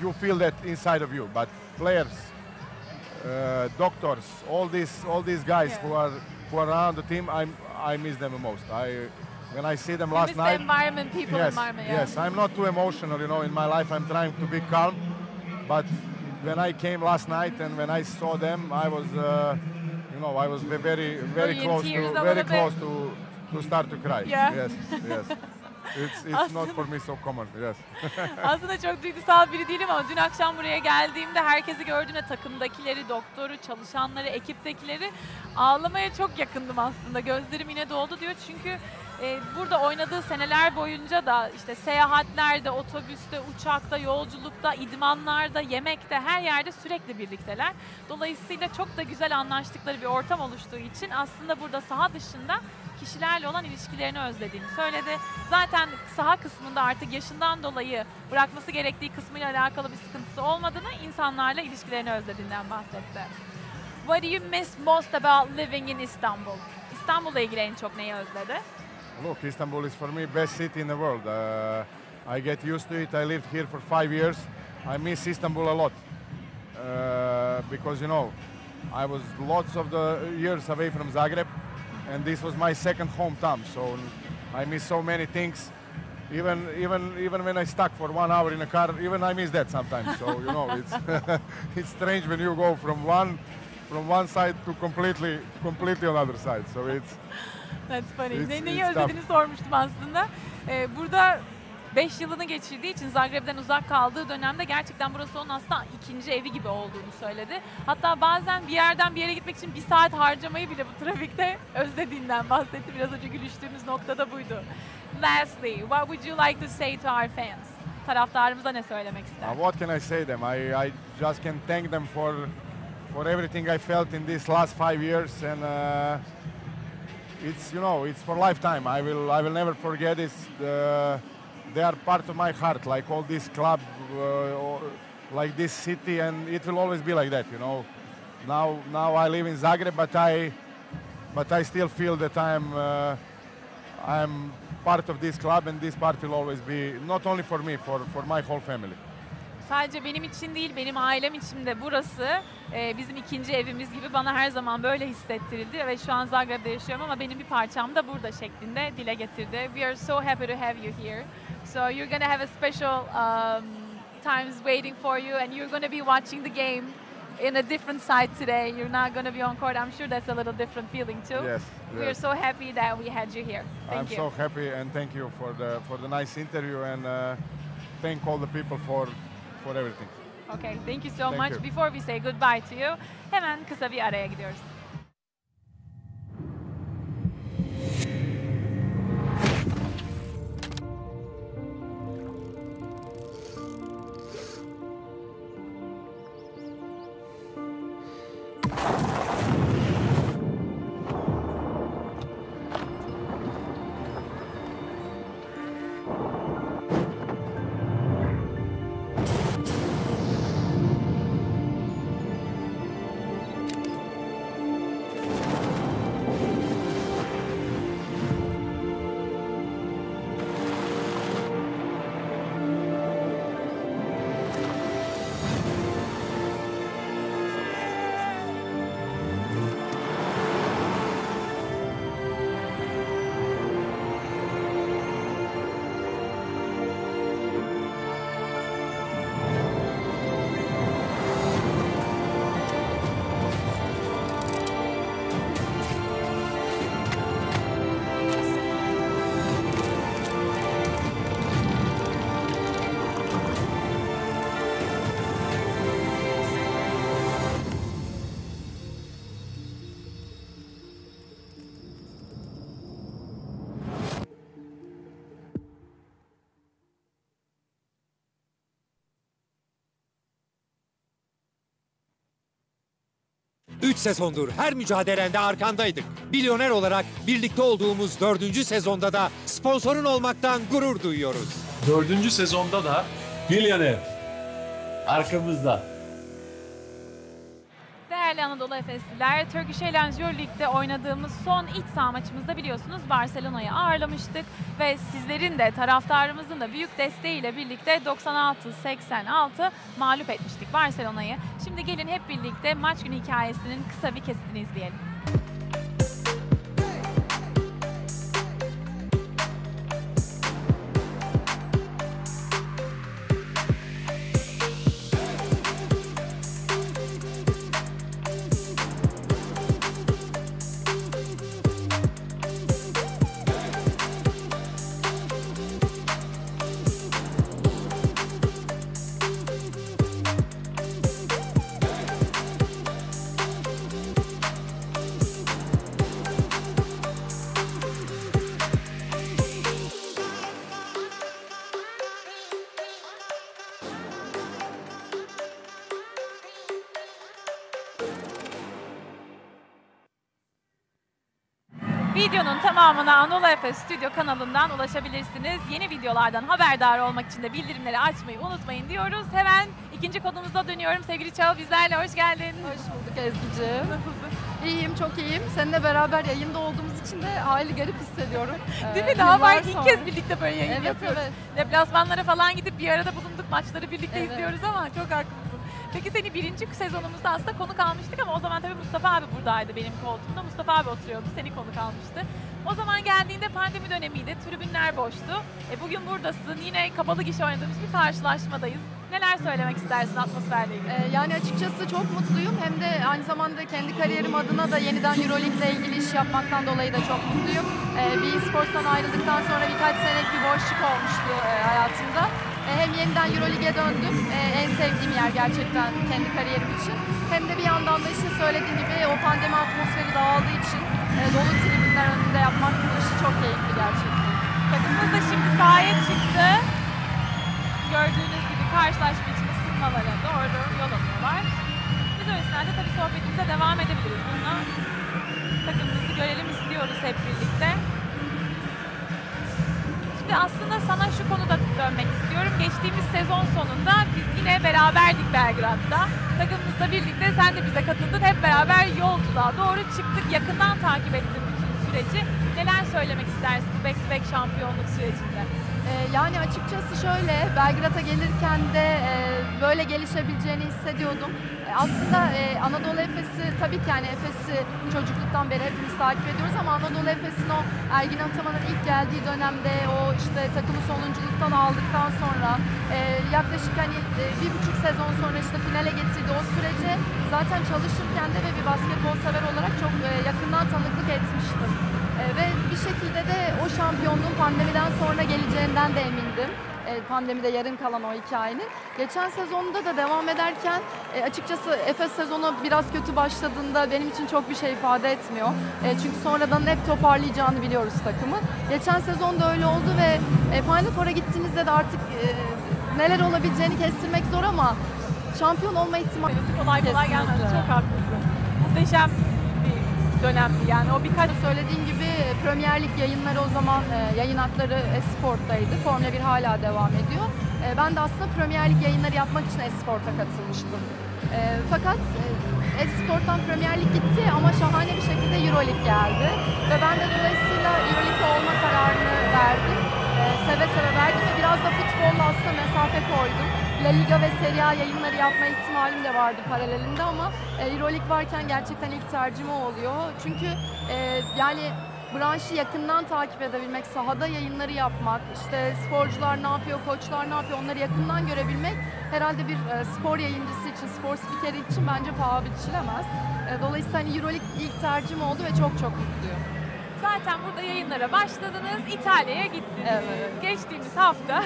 you feel that inside of you. But players, uh, doctors, all these all these guys Yeah. who are who are around the team, I I miss them the most. I when I see them You last miss the night. environment, people yes, environment. Yeah. yes. I'm not too emotional, you know. In my life, I'm trying to be calm. But when I came last night and when I saw them, I was, uh, you know, I was very, very close to, very bit? close to, to start to cry. Yeah. Yes, yes. (laughs) It's, it's not for me so common. Yes. (laughs) Aslında çok duygusal biri değilim ama dün akşam buraya geldiğimde herkesi gördüğümde takımdakileri, doktoru, çalışanları, ekiptekileri ağlamaya çok yakındım aslında. Gözlerim yine doldu diyor çünkü burada oynadığı seneler boyunca da işte seyahatlerde, otobüste, uçakta, yolculukta, idmanlarda, yemekte her yerde sürekli birlikteler. Dolayısıyla çok da güzel anlaştıkları bir ortam oluştuğu için aslında burada saha dışında kişilerle olan ilişkilerini özlediğini söyledi. Zaten saha kısmında artık yaşından dolayı bırakması gerektiği kısmıyla alakalı bir sıkıntısı olmadığını, insanlarla ilişkilerini özlediğinden bahsetti. What do you miss most about living in Istanbul? İstanbul'la ilgili en çok neyi özledi? Look, Istanbul is for me best city in the world. Uh, I get used to it. I lived here for five years. I miss Istanbul a lot uh, because you know I was lots of the years away from Zagreb, and this was my second hometown. So I miss so many things. Even even even when I stuck for one hour in a car, even I miss that sometimes. So you know, it's (laughs) it's strange when you go from one from one side to completely completely another side. So it's That's funny. It's- Ne, neyi it's özlediğini sormuştum aslında. Ee, burada 5 yılını geçirdiği için Zagreb'den uzak kaldığı dönemde gerçekten burası onun aslında ikinci evi gibi olduğunu söyledi. Hatta bazen bir yerden bir yere gitmek için bir saat harcamayı bile bu trafikte (laughs) özlediğinden bahsetti. Biraz önce gülüştüğümüz noktada buydu. Lastly, what would you like to say to our fans? Taraftarımıza ne söylemek ister? Uh, what can I say them? I, I just can thank them for for everything I felt in these last five years, and uh, it's you know it's for lifetime. I will I will never forget this. Uh, they are part of my heart, like all this club, uh, or like this city, and it will always be like that. You know. Now now I live in Zagreb, but I but I still feel that I'm uh, I'm part of this club, and this part will always be not only for me, for for my whole family. Sadece benim için değil, benim ailem için de burası e, bizim ikinci evimiz gibi bana her zaman böyle hissettirildi ve şu an Zagreb'de yaşıyorum ama benim bir parçam da burada şeklinde dile getirdi. We are so happy to have you here. So you're gonna have a special um, times waiting for you and you're gonna be watching the game in a different side today. You're not gonna be on court. I'm sure that's a little different feeling too. Yes, We are so happy that we had you here. Thank I'm you. so happy and thank you for the for the nice interview and uh, thank all the people for for everything. Okay, thank you so Thank much. you. Before we say goodbye to you, hemen kısa bir araya gidiyoruz. 3 sezondur her mücadelende arkandaydık. Milyoner olarak birlikte olduğumuz 4. sezonda da sponsorun olmaktan gurur duyuyoruz. Dördüncü sezonda da Milyoner arkamızda. Değerli Anadolu Efesliler, Turkish Airlines Euroleague'de oynadığımız son iç saha maçımızda biliyorsunuz Barcelona'yı ağırlamıştık ve sizlerin de taraftarımızın da büyük desteğiyle birlikte 96-86 mağlup etmiştik Barcelona'yı. Şimdi gelin hep birlikte maç günü hikayesinin kısa bir kesitini izleyelim. Efes Stüdyo kanalından ulaşabilirsiniz. Yeni videolardan haberdar olmak için de bildirimleri açmayı unutmayın diyoruz. Hemen ikinci konumuza dönüyorum. Sevgili Çağ bizlerle hoş geldin. Hoş bulduk Ezgi'ciğim. Nasılsın? İyiyim, çok iyiyim. Seninle beraber yayında olduğumuz için de hali garip hissediyorum. Değil Ee, mi? Daha yıllar belki ilk kez birlikte böyle yayın Evet, yapıyoruz. evet. Deplasmanlara falan gidip bir arada bulunduk. Maçları birlikte Evet. izliyoruz ama çok haklısın. Peki seni birinci sezonumuzda aslında konuk almıştık ama o zaman tabii Mustafa abi buradaydı benim koltuğumda. Mustafa abi oturuyordu, seni konuk almıştı. O zaman geldiğinde pandemi dönemiydi, tribünler boştu. E bugün buradasın, yine kapalı gişe oynadığımız bir karşılaşmadayız. Neler söylemek istersin atmosferle ilgili? Ee, yani açıkçası çok mutluyum. Hem de aynı zamanda kendi kariyerim adına da yeniden Euroleague ile ilgili iş yapmaktan dolayı da çok mutluyum. Ee, bir sporttan ayrıldıktan sonra birkaç senelik bir boşluk olmuştu e, hayatımda. E, hem yeniden Euroleague'e döndüm. E, en sevdiğim yer gerçekten kendi kariyerim için. Hem de bir yandan da işte söylediğim gibi o pandemi atmosferi dağıldığı için e, dolu tribünler önünde yapmak bu işi çok keyifli gerçekten. Takımımız da şimdi sahaya çıktı. Gördüğünüz gibi karşılaşma için ısınmalara doğru yol alıyorlar. Biz o esnada tabii sohbetimize devam edebiliriz. Bununla takımımızı görelim istiyoruz hep birlikte. Şimdi aslında sana şu konuda dönmek istiyorum. Geçtiğimiz sezon sonunda biz yine beraberdik Belgrad'da. Takımımızla birlikte sen de bize katıldın. Hep beraber yolculuğa doğru çıktık. Yakından takip ettim bütün süreci. Neler söylemek istersin bu back to back şampiyonluk sürecinde? Ee, yani açıkçası şöyle Belgrad'a gelirken de e, böyle gelişebileceğini hissediyordum. E, aslında e, Anadolu Efes'i tabii ki yani Efes'i çocukluktan beri hepimiz takip ediyoruz ama Anadolu Efes'in o Ergin Ataman'ın ilk geldiği dönemde o işte takımı sonunculuktan aldıktan sonra e, yaklaşık hani e, bir buçuk sezon sonra işte finale getirdi o sürece zaten çalışırken de ve bir basketbol sever olarak çok e, yakından tanıklık etmiştim. E, ve bir şekilde de o şampiyonluğun pandemiden sonra geleceğinden de emindim. E, pandemide yarım kalan o hikayenin. Geçen sezonda da devam ederken e, açıkçası Efes sezonu biraz kötü başladığında benim için çok bir şey ifade etmiyor. E, çünkü sonradan hep toparlayacağını biliyoruz takımı. Geçen sezonda öyle oldu ve Final Four'a gittiğinizde de artık neler olabileceğini kestirmek zor ama şampiyon olma ihtimali Kolay kolay gelmez. Çok haklısın. Muhteşem dönemdi yani. O birkaç Söylediğim gibi Premier Lig yayınları o zaman e, yayın hakları Esport'taydı. Formula 1 hala devam ediyor. E, ben de aslında Premier Lig yayınları yapmak için Esport'a katılmıştım. E, fakat e, Esport'tan Premier Lig gitti ama şahane bir şekilde Euroleague geldi. Ve ben de dolayısıyla Euroleague'de olma kararını verdim. E, seve seve verdim ve biraz da futbolla aslında mesafe koydum. La Liga ve Serie A yayınları yapma ihtimalim de vardı paralelinde ama e, Euroleague varken gerçekten ilk tercihim oluyor. Çünkü e, yani branşı yakından takip edebilmek, sahada yayınları yapmak, işte sporcular ne yapıyor, koçlar ne yapıyor onları yakından görebilmek herhalde bir e, spor yayıncısı için, spor spikeri için bence paha biçilemez. E, dolayısıyla hani Euroleague ilk tercihim oldu ve çok çok mutluyum. Zaten burada yayınlara başladınız. İtalya'ya gittiniz. Evet. Geçtiğimiz hafta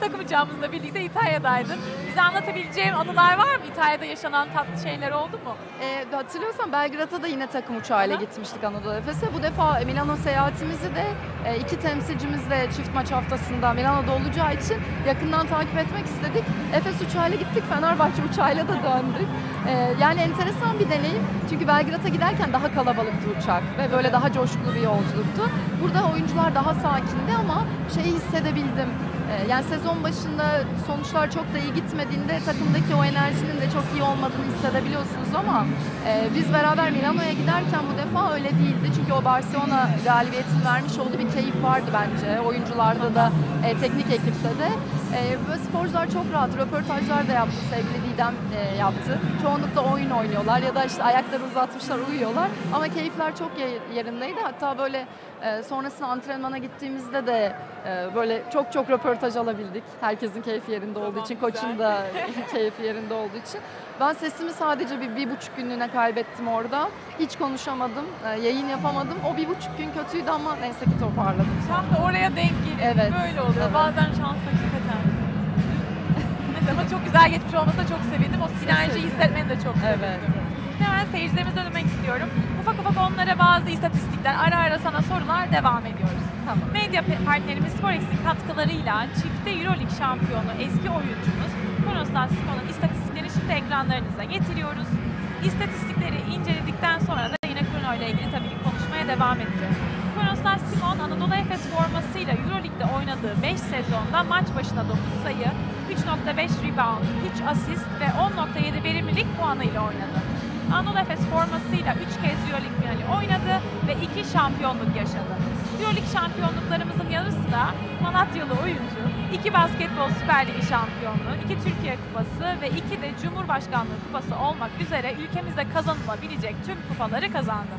takım uçağımızla birlikte İtalya'daydın. Bize anlatabileceğin anılar var mı? İtalya'da yaşanan tatlı şeyler oldu mu? E, hatırlıyorsan Belgrad'a da yine takım uçağıyla Aha. gitmiştik Anadolu Efes'e. Bu defa Milano seyahatimizi de e, iki temsilcimizle çift maç haftasında Milano'da olacağı için yakından takip etmek istedik. Efes uçağıyla gittik, Fenerbahçe uçağıyla da döndük. E, yani enteresan bir deneyim. Çünkü Belgrad'a giderken daha kalabalıktı uçak ve böyle daha coşkulu bir yolculuktu. Burada oyuncular daha sakindi ama şeyi hissedebildim. E, yani sezon başında sonuçlar çok da iyi gitmediğinde takımdaki o enerjinin de çok iyi olmadığını hissedebiliyorsunuz ama e, biz beraber Milano'ya giderken bu defa öyle değildi. Çünkü o Barcelona galibiyetinin vermiş olduğu bir keyif vardı bence. Oyuncularda da, e, teknik ekipte de. E, ve sporcular çok rahat. Röportajlar da yaptı sevgili Didem e, yaptı. Çoğunlukla oyun oynuyorlar ya da işte ayakları uzatmışlar uyuyorlar. Ama keyifler çok ye- yerindeydi. Hatta böyle e, sonrasında antrenmana gittiğimizde de e, böyle çok çok röportaj alabildik. Herkesin keyfi yerinde olduğu Tamam, için, güzel. koçun da (laughs) keyfi yerinde olduğu için. Ben sesimi sadece bir, bir buçuk günlüğüne kaybettim orada. Hiç konuşamadım, e, yayın yapamadım. O bir buçuk gün kötüydü ama neyse ki toparladım. Tam da oraya denk geliyor. Evet, Böyle oluyor. evet. Bazen şans hakikaten. Neyse ama çok güzel geçmiş olmasına çok sevindim. O sinerjiyi hissetmeni de çok sevindim. Evet. Hemen seyircilerimize dönmek istiyorum. Ufak ufak onlara bazı istatistikler, ara ara sana sorular devam ediyoruz. Tamam. Medya partnerimiz Sporex'in katkılarıyla çifte Euroleague şampiyonu eski oyuncumuz Konostas Simon'un istatistiklerini şimdi ekranlarınıza getiriyoruz. İstatistikleri inceledikten sonra da yine Bruno ile ilgili tabii ki konuşmaya devam edeceğiz. Konostas Simon Anadolu Efes formasıyla Euroleague'de oynadığı 5 sezonda maç başına 9 sayı, 3.5 rebound, 3 asist ve 10.7 verimlilik puanıyla oynadı. Anadolu Efes formasıyla 3 kez Euroleague finali oynadı ve 2 şampiyonluk yaşadı. Euroleague şampiyonluklarımızın yanı sıra Malatyalı oyuncu, 2 basketbol Süper Ligi şampiyonluğu, 2 Türkiye Kupası ve 2 de Cumhurbaşkanlığı Kupası olmak üzere ülkemizde kazanılabilecek tüm kupaları kazandı.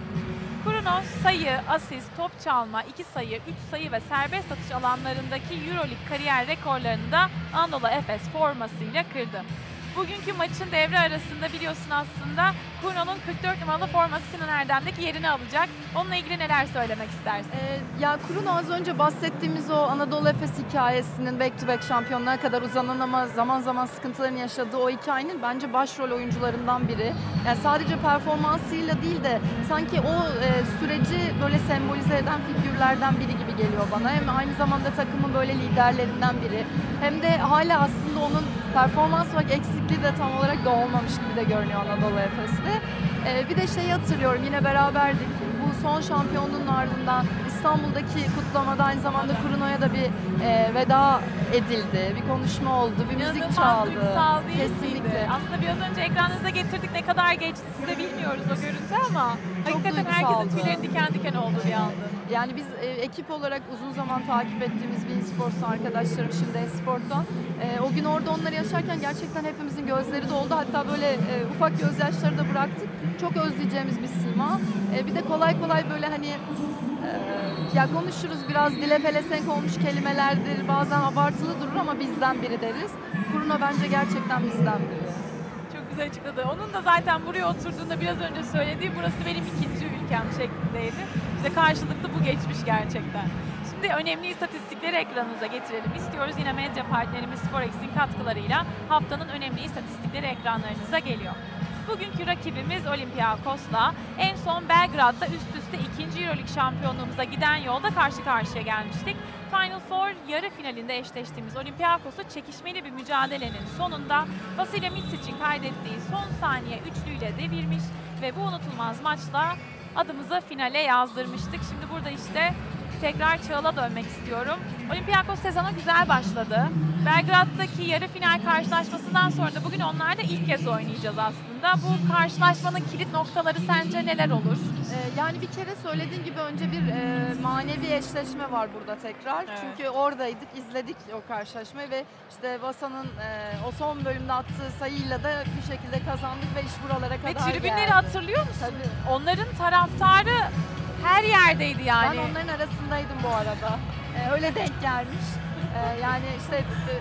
Kuruno sayı, asist, top çalma, 2 sayı, 3 sayı ve serbest atış alanlarındaki Euroleague kariyer rekorlarını da Anadolu Efes formasıyla kırdı. Bugünkü maçın devre arasında biliyorsun aslında Kuruno'nun 44 numaralı forması Sinan Erdem'deki yerini alacak. Onunla ilgili neler söylemek istersin? Ee, ya Kuruno az önce bahsettiğimiz o Anadolu Efes hikayesinin back to back şampiyonluğa kadar uzanan ama zaman zaman sıkıntılarını yaşadığı o hikayenin bence başrol oyuncularından biri. Yani sadece performansıyla değil de sanki o e, süreci böyle sembolize eden figürlerden biri gibi geliyor bana. Hem aynı zamanda takımın böyle liderlerinden biri. Hem de hala aslında onun performans olarak eksikliği de tam olarak da olmamış gibi de görünüyor Anadolu Efes'te. Ee, bir de şeyi hatırlıyorum yine beraberdik. Bu son şampiyonluğun ardından İstanbul'daki kutlamada aynı zamanda Kuruno'ya da bir e, veda edildi. Bir konuşma oldu, bir müzik İnanılmaz çaldı. Kesinlikle. miydi? Aslında biraz önce ekranınıza getirdik ne kadar geçti size bilmiyoruz o görüntü ama hakikaten herkesin tüylerin diken diken oldu bir anda. Yani biz e, ekip olarak uzun zaman takip ettiğimiz bir sports arkadaşlarım şimdi Esport'tan. E, o gün orada onları yaşarken gerçekten hepimizin gözleri doldu. Hatta böyle e, ufak gözyaşları da bıraktık. Çok özleyeceğimiz bir sima. E, bir de kolay kolay böyle hani e, ya konuşuruz biraz dile pelesenk olmuş kelimelerdir. Bazen abartılı durur ama bizden biri deriz. Bruno bence gerçekten bizden biri. Çok güzel açıkladı. Onun da zaten buraya oturduğunda biraz önce söylediği burası benim ikinci ülkem şeklindeydi. Bize karşılıklı bu geçmiş gerçekten. Şimdi önemli istatistikleri ekranınıza getirelim istiyoruz. Yine medya partnerimiz Sporex'in katkılarıyla haftanın önemli istatistikleri ekranlarınıza geliyor. Bugünkü rakibimiz Olympiakos'la en son Belgrad'da üst üste ikinci Euroleague şampiyonluğumuza giden yolda karşı karşıya gelmiştik. Final Four yarı finalinde eşleştiğimiz Olympiakos'u çekişmeli bir mücadelenin sonunda Vasilya Mitsic'in kaydettiği son saniye üçlüyle devirmiş ve bu unutulmaz maçla adımızı finale yazdırmıştık. Şimdi burada işte tekrar Çağıl'a dönmek istiyorum. Olympiakos sezona güzel başladı. Belgrad'daki yarı final karşılaşmasından sonra da bugün onlarla ilk kez oynayacağız aslında. Bu karşılaşmanın kilit noktaları sence neler olur? Ee, yani bir kere söylediğim gibi önce bir e, manevi eşleşme var burada tekrar. Evet. Çünkü oradaydık, izledik o karşılaşmayı ve işte Vasa'nın e, o son bölümde attığı sayıyla da bir şekilde kazandık ve iş buralara Ve kadar tribünleri geldi. hatırlıyor musun? Tabii. Onların taraftarı her yerdeydi yani. Ben onların arasındaydım bu arada. Ee, öyle denk gelmiş. Ee, yani işte e,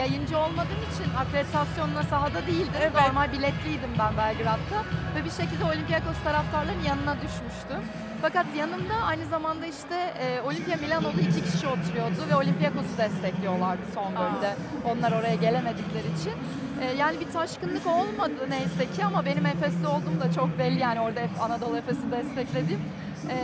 yayıncı olmadığım için akreditasyonla sahada değildim. Evet. Normal biletliydim ben Belgrad'da ve bir şekilde Olympiakos taraftarlarının yanına düşmüştüm. Fakat yanımda aynı zamanda işte e, Olimpia Milano'da iki kişi oturuyordu ve Olympiakos'u destekliyorlardı son bölümde. Onlar oraya gelemedikleri için. E, yani bir taşkınlık olmadı neyse ki ama benim Efes'te olduğum da çok belli yani orada Anadolu Efes'i desteklediğim. E,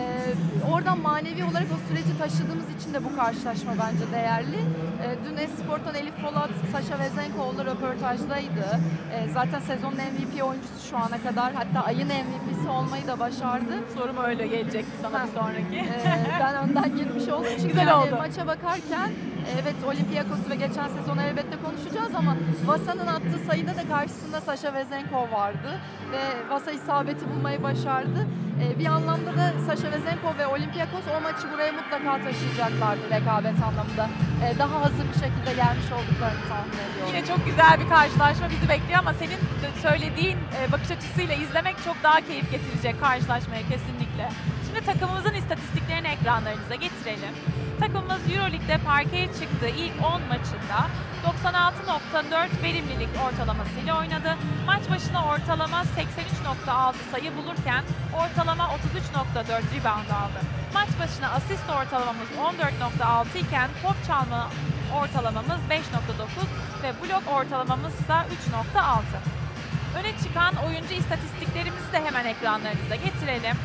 oradan manevi olarak o süreci taşıdığımız için de bu karşılaşma bence değerli. E, dün Esport'tan Elif Polat, Saşa Vezenkoğlu röportajdaydı. E, zaten sezonun MVP oyuncusu şu ana kadar hatta ayın MVP'si olmayı da başardı. Sorum öyle gelecekti sana bir Ha. sonraki. Ee, ben önden girmiş oldum (laughs) çünkü Güzel yani oldu. maça bakarken e, evet Olympiakos'u ve geçen sezonu elbette konuşacağız ama Vasa'nın attığı sayıda da karşısında Sasha Vezenkov vardı ve Vasa isabeti bulmayı başardı. Ee, bir anlamda da Sasha Vezenkov ve Olympiakos o maçı buraya mutlaka taşıyacaklardı rekabet anlamında. Ee, daha hazır bir şekilde gelmiş olduklarını tahmin ediyorum. Yine çok güzel bir karşılaşma bizi bekliyor ama senin söylediğin e, bakış açısıyla izlemek çok daha keyif getirecek karşılaşmaya kesinlikle. Şimdi takımımızın istatistiklerini ekranlarınıza getirelim. Takımımız Euroleague'de parkeye çıktığı ilk 10 maçında 96.4 verimlilik ortalamasıyla oynadı. Maç başına ortalama 83.6 sayı bulurken ortalama 33.4 rebound aldı. Maç başına asist ortalamamız 14.6 iken top çalma ortalamamız 5.9 ve blok ortalamamız ise 3.6. Öne çıkan oyuncu istatistiklerimizi de hemen ekranlarınıza getirelim.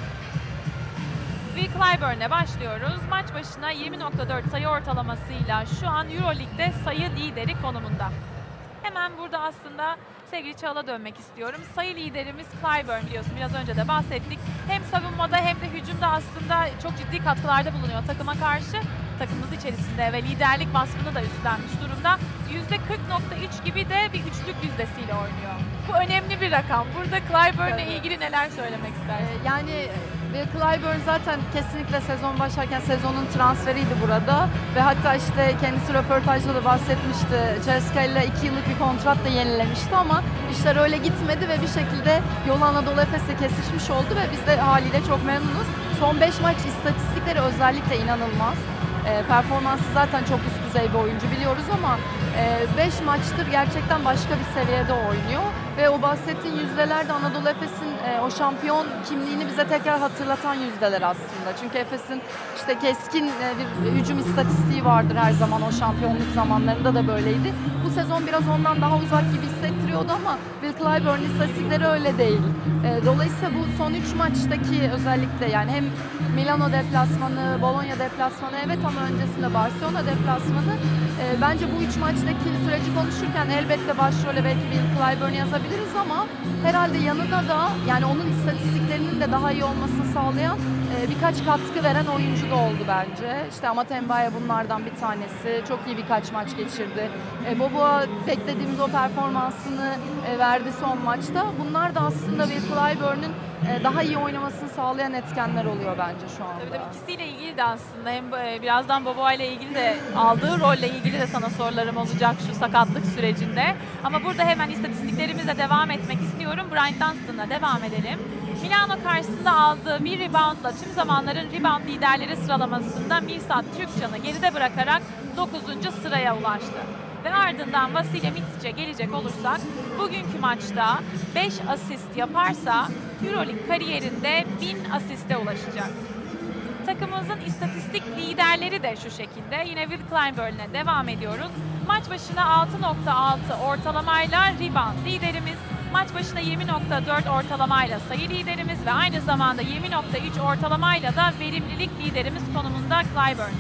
Will Clyburn'le başlıyoruz. Maç başına 20.4 sayı ortalamasıyla şu an Euroleague'de sayı lideri konumunda. Hemen burada aslında sevgili Çağla dönmek istiyorum. Sayı liderimiz Clyburn biliyorsun biraz önce de bahsettik. Hem savunmada hem de hücumda aslında çok ciddi katkılarda bulunuyor takıma karşı. Takımımız içerisinde ve liderlik vasfını da üstlenmiş durumda. %40.3 gibi de bir üçlük yüzdesiyle oynuyor. Bu önemli bir rakam. Burada Clyburn'le Evet. ilgili neler söylemek istersin? Ee, Yani Will Clyburn zaten kesinlikle sezon başlarken sezonun transferiydi burada ve hatta işte kendisi röportajda da bahsetmişti. Ceska ile iki yıllık bir kontrat da yenilemişti ama işler öyle gitmedi ve bir şekilde yol Anadolu Efes'le kesişmiş oldu ve biz de haliyle çok memnunuz. Son 5 maç istatistikleri özellikle inanılmaz. Ee, performansı zaten çok üst düzey bir oyuncu biliyoruz ama 5 maçtır gerçekten başka bir seviyede oynuyor ve o bahsettiğin yüzdeler de Anadolu Efes'in e, o şampiyon kimliğini bize tekrar hatırlatan yüzdeler aslında. Çünkü Efes'in işte keskin e, bir hücum istatistiği vardır her zaman o şampiyonluk zamanlarında da böyleydi. Bu sezon biraz ondan daha uzak gibi hissettiriyordu ama Will Clyburn'un istatistikleri öyle değil. E, Dolayısıyla bu son 3 maçtaki özellikle yani hem Milano deplasmanı, Bologna deplasmanı evet ama öncesinde Barcelona deplasmanı e, bence bu üç maçtaki süreci konuşurken elbette başrole belki Will Clyburn yazabiliriz ama herhalde yanına da yani onun istatistiklerinin de daha iyi olmasını sağlayan birkaç katkı veren oyuncu da oldu bence. İşte Amatembaya bunlardan bir tanesi. Çok iyi birkaç maç geçirdi. E, Boboa beklediğimiz o performansını e, verdi son maçta. Bunlar da aslında Will Clyburn'un e, daha iyi oynamasını sağlayan etkenler oluyor bence şu anda. Tabii tabii ikisiyle ilgili de aslında hem e, birazdan Boboa ile ilgili de aldığı rolle ilgili de sana sorularım olacak şu sakatlık sürecinde. Ama burada hemen istatistiklerimize devam etmek istiyorum. Brian Dunstan'la devam edelim. Milano karşısında aldığı bir reboundla tüm zamanların rebound liderleri sıralamasında Mirsad Türkcan'ı geride bırakarak 9. sıraya ulaştı. Ve ardından Vasilya Mitsic'e gelecek olursak bugünkü maçta 5 asist yaparsa Euroleague kariyerinde 1000 asiste ulaşacak. Takımımızın istatistik liderleri de şu şekilde. Yine Will Clyburn'le devam ediyoruz. Maç başına 6.6 ortalamayla rebound liderimiz. Maç başına 20.4 ortalamayla sayı liderimiz ve aynı zamanda 20.3 ortalamayla da verimlilik liderimiz konumunda Clyburn.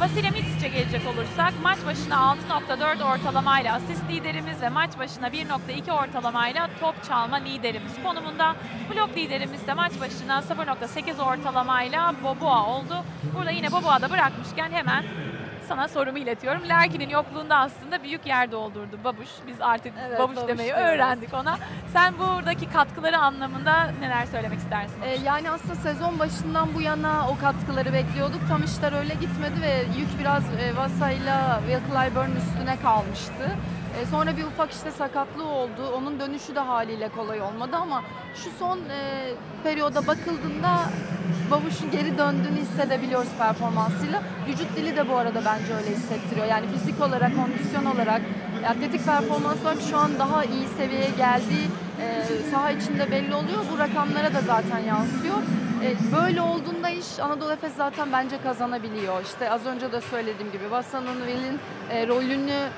Vasilya Mitsic'e gelecek olursak maç başına 6.4 ortalamayla asist liderimiz ve maç başına 1.2 ortalamayla top çalma liderimiz konumunda. Blok liderimiz de maç başına 0.8 ortalamayla Boboa oldu. Burada yine Boboa'da bırakmışken hemen sana sorumu iletiyorum. Larkin'in yokluğunda aslında büyük yer doldurdu Babuş. Biz artık Evet, Babuş, Babuş demeyi diyoruz. öğrendik ona. Sen buradaki katkıları anlamında neler söylemek istersin? Ee, yani aslında sezon başından bu yana o katkıları bekliyorduk. Tam işler öyle gitmedi ve yük biraz e, Vasa'yla Will Clyburn üstüne kalmıştı. E, sonra bir ufak işte sakatlığı oldu. Onun dönüşü de haliyle kolay olmadı ama şu son e, periyoda bakıldığında Babuş'un geri döndüğünü hissedebiliyoruz performansıyla. Vücut dili de bu arada bence öyle hissettiriyor. Yani fizik olarak, kondisyon olarak, atletik performans olarak şu an daha iyi seviyeye geldiği e, saha içinde belli oluyor. Bu rakamlara da zaten yansıyor. E, böyle olduğunda iş Anadolu Efes zaten bence kazanabiliyor. İşte az önce de söylediğim gibi Vasan'ın Will'in e, rolünü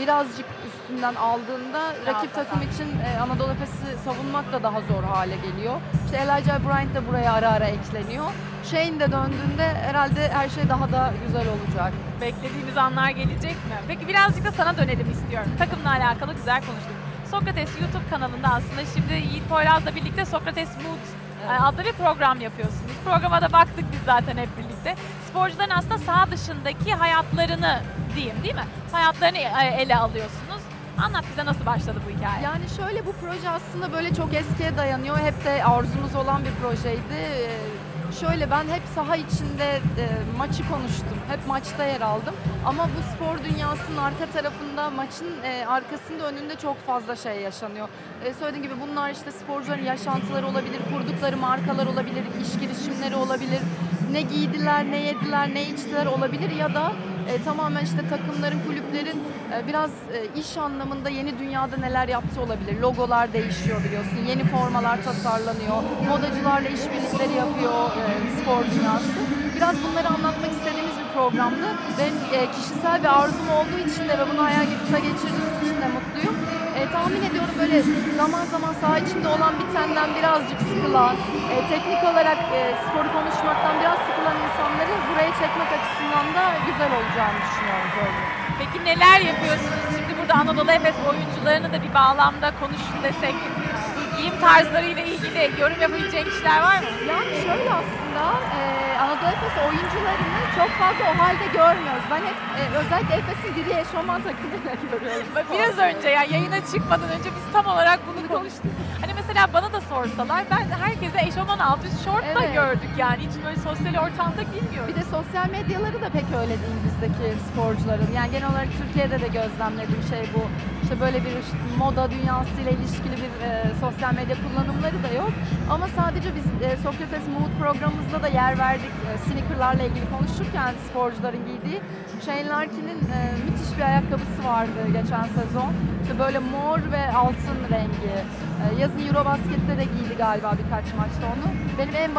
birazcık üstünden aldığında rakip takım için e, Anadolu Efes'i savunmak da daha zor hale geliyor. İşte Elijah Bryant de buraya ara ara ekleniyor. Shane de döndüğünde herhalde her şey daha da güzel olacak. Beklediğimiz anlar gelecek mi? Peki birazcık da sana dönelim istiyorum. Takımla alakalı güzel konuştuk. Sokrates YouTube kanalında aslında şimdi Yiğit Poyraz'la birlikte Sokrates Mood adlı bir program yapıyorsunuz. Programa da baktık biz zaten hep birlikte. Sporcuların aslında saha dışındaki hayatlarını diyeyim değil mi? Hayatlarını e, ele alıyorsunuz. Anlat bize nasıl başladı bu hikaye? Yani şöyle bu proje aslında böyle çok eskiye dayanıyor. Hep de arzumuz olan bir projeydi. Şöyle ben hep saha içinde e, maçı konuştum. Hep maçta yer aldım. Ama bu spor dünyasının arka tarafında maçın e, arkasında önünde çok fazla şey yaşanıyor. E, söylediğim gibi bunlar işte sporcuların yaşantıları olabilir, kurdukları markalar olabilir, iş girişimleri olabilir. Ne giydiler, ne yediler, ne içtiler olabilir ya da e, tamamen işte takımların, kulüplerin e, biraz e, iş anlamında yeni dünyada neler yaptığı olabilir. Logolar değişiyor biliyorsun, yeni formalar tasarlanıyor, modacılarla işbirlikleri yapıyor e, spor dünyası. Biraz bunları anlatmak istediğimiz bir programdı. Benim e, kişisel bir arzum olduğu için de ve bunu hayata geçirdiğimiz için de mutluyum. E, tahmin ediyorum böyle zaman zaman saha içinde olan bitenden birazcık sıkılan, e, teknik olarak e, sporu konuşmaktan biraz sıkılan insanları buraya çekmek açısından da güzel olacağını düşünüyorum programın. Peki neler yapıyorsunuz? Şimdi burada Anadolu Efes oyuncularını da bir bağlamda konuşun desek. Giyim tarzlarıyla ilgili yorum yapabileceğin kişiler var mı? Yani şöyle aslında e, Anadolu Efes oyuncularını çok fazla o halde görmüyoruz. Ben hep e, özellikle Efes'in diri eşofman takımıyla görüyorum. Biraz önce ya yayına çıkmadan önce biz tam olarak bunu konuştuk. Hani mesela bana da sorsalar ben herkese eşofman altı üst şort da Evet. gördük yani. Hiç böyle sosyal ortamda giymiyoruz. Bir de sosyal medyaları da pek öyle değil bizdeki sporcuların. Yani genel olarak Türkiye'de de gözlemlediğim şey bu. İşte böyle bir işte moda dünyasıyla ilişkili bir e, sosyal medya kullanımları da yok. Ama sadece biz e, Sokrates Mood programımızda da yer verdik. E, sneakerlarla ilgili konuşurken sporcuların giydiği. Shane Larkin'in e, müthiş bir ayakkabısı vardı geçen sezon. İşte böyle mor ve altın rengi. E, yazın Eurobasket'te de giydi galiba birkaç maçta onu. Benim en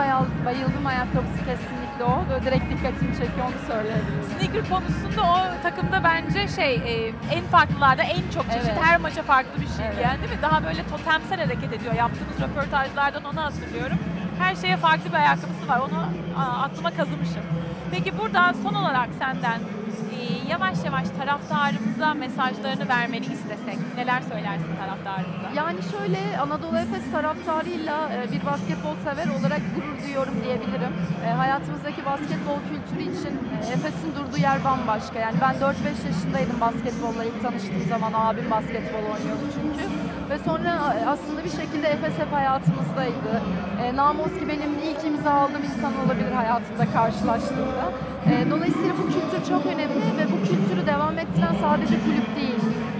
bayıldığım ayakkabısı kesinlikle o. Böyle direkt dikkatimi çekiyor onu söyleyebilirim. Sneaker konusunda o takımda bence şey e, en farklılarda en çok çeşit Evet. her maça farklı bir şey Evet. yani değil mi? Daha böyle totemsel hareket ediyor. Yaptığımız röportajlardan onu hatırlıyorum. Her şeye farklı bir ayakkabısı var. Onu aklıma kazımışım. Peki burada son olarak senden yavaş yavaş taraftarımıza mesajlarını vermeni istesek neler söylersin taraftarımıza? Yani şöyle Anadolu Efes taraftarıyla e, bir basketbol sever olarak gurur duyuyorum diyebilirim. E, Hayatımızdaki basketbol kültürü için e, Efes'in durduğu yer bambaşka. Yani ben 4-5 yaşındaydım basketbolla ilk tanıştığım zaman abim basketbol oynuyordu çünkü. Ve sonra e, aslında bir şekilde Efes hep hayatımızdaydı. E, Namoski benim ilk imza aldığım insan olabilir hayatımda karşılaştığımda. E, dolayısıyla bu kültür çok önemli ve bu kültürü devam ettiren sadece kulüp değil,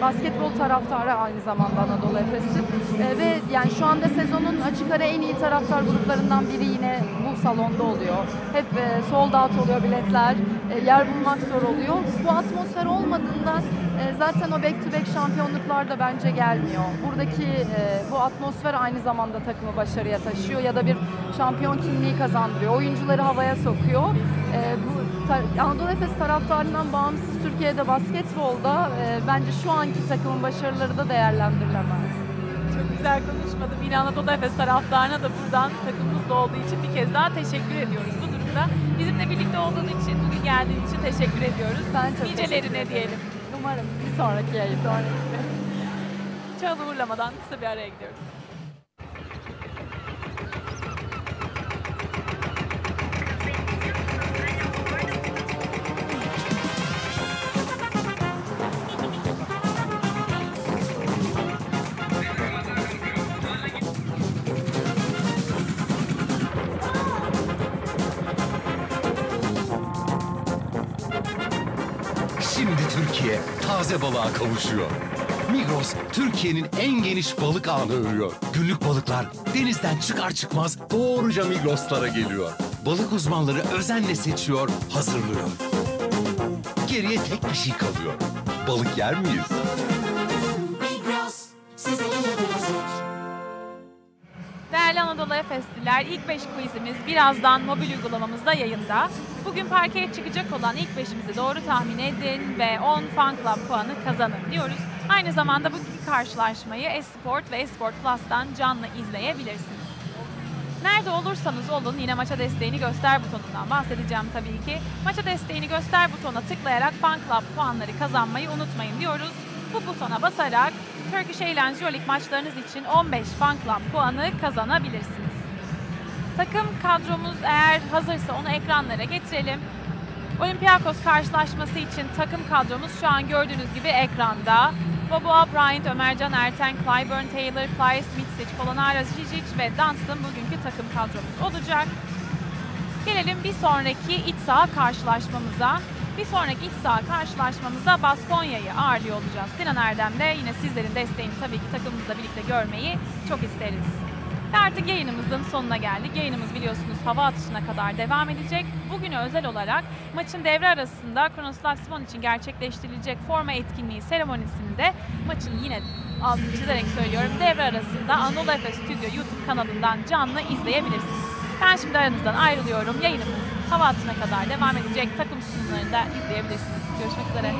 basketbol taraftarı aynı zamanda Anadolu Efes'i. E, ve yani şu anda sezonun açık ara en iyi taraftar gruplarından biri yine bu salonda oluyor. Hep e, sold out oluyor biletler, e, yer bulmak zor oluyor. Bu atmosfer olmadığında e, zaten o back to back şampiyonluklar da bence gelmiyor. Buradaki e, bu atmosfer aynı zamanda takımı başarıya taşıyor ya da bir şampiyon kimliği kazandırıyor. Oyuncuları havaya sokuyor. E, bu Anadolu Efes taraftarından bağımsız Türkiye'de basketbolda e, bence şu anki takımın başarıları da değerlendirilemez. Çok güzel konuşmadım. Yine Anadolu Efes taraftarına da buradan takımımızda olduğu için bir kez daha teşekkür ediyoruz bu durumda. Bizimle birlikte olduğun için, bugün geldiğin için teşekkür ediyoruz. Ben çok Nicelerine diyelim. Umarım bir sonraki yayın. Çağla uğurlamadan kısa bir araya gidiyoruz. Taze balığa kavuşuyor. Migros, Türkiye'nin en geniş balık ağını örüyor. Günlük balıklar denizden çıkar çıkmaz doğruca Migros'lara geliyor. Balık uzmanları özenle seçiyor, hazırlıyor. Geriye tek bir şey kalıyor. Balık yer miyiz? Anadolu Efesliler, ilk 5 quizimiz birazdan mobil uygulamamızda yayında. Bugün parkeye çıkacak olan ilk 5'imizi doğru tahmin edin ve 10 Fan Club puanı kazanın diyoruz. Aynı zamanda bu karşılaşmayı Esport ve Esport Plus'tan canlı izleyebilirsiniz. Nerede olursanız olun yine maça desteğini göster butonundan bahsedeceğim tabii ki. Maça desteğini göster butonuna tıklayarak Fan Club puanları kazanmayı unutmayın diyoruz. Bu butona basarak Turkish Airlines Euroleague maçlarınız için 15 Fan Club puanı kazanabilirsiniz. Takım kadromuz eğer hazırsa onu ekranlara getirelim. Olympiakos karşılaşması için takım kadromuz şu an gördüğünüz gibi ekranda. Boboa Bryant, Ömercan Erten, Clyburn Taylor, Plyce Mitsic, Polonara Zizic ve Dunstan bugünkü takım kadromuz olacak. Gelelim bir sonraki iç saha karşılaşmamıza. Bir sonraki iç saha karşılaşmamızda Baskonya'yı ağırlıyor olacağız. Sinan Erdem'de yine sizlerin desteğini tabii ki takımımızla birlikte görmeyi çok isteriz. Ve artık yayınımızın sonuna geldik. Yayınımız biliyorsunuz hava atışına kadar devam edecek. Bugüne özel olarak maçın devre arasında Kronoslav Simon için gerçekleştirilecek forma etkinliği seremonisinde maçın yine altını çizerek söylüyorum devre arasında Anadolu Efes Stüdyo YouTube kanalından canlı izleyebilirsiniz. Ben şimdi aranızdan ayrılıyorum. Yayınımız hava atışına kadar devam edecek. Takım sunumlarını izleyebilirsiniz. Görüşmek üzere.